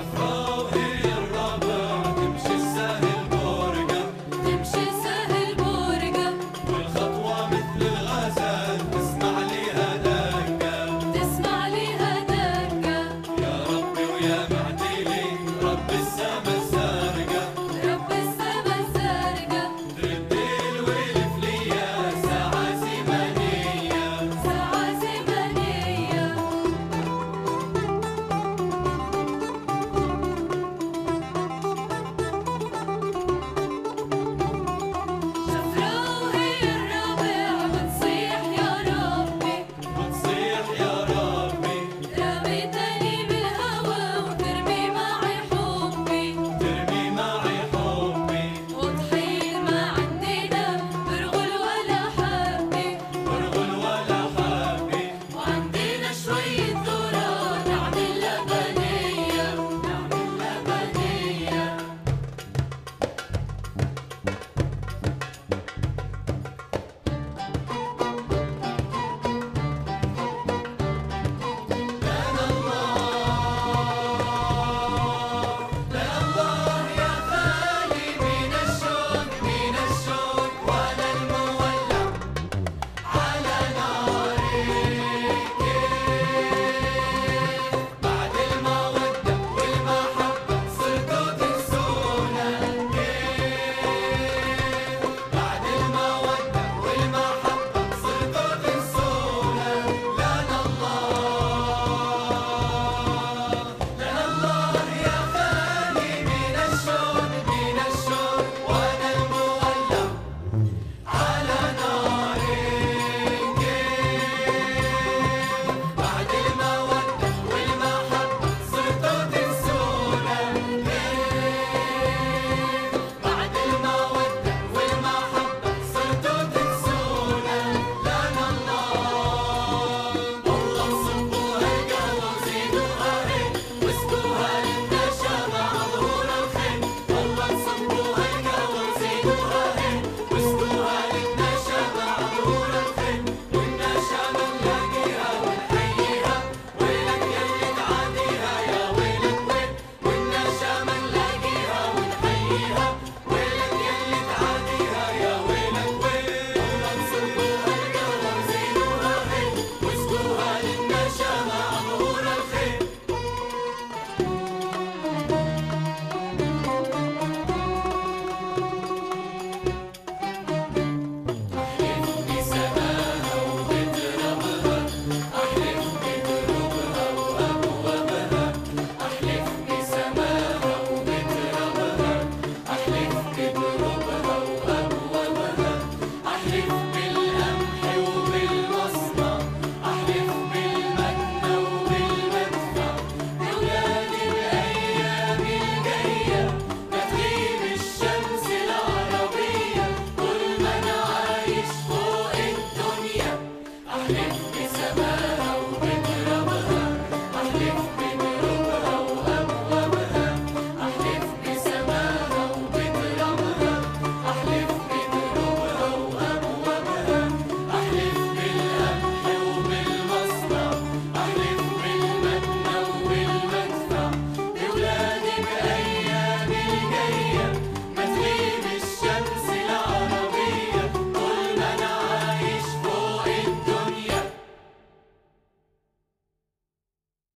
Oh.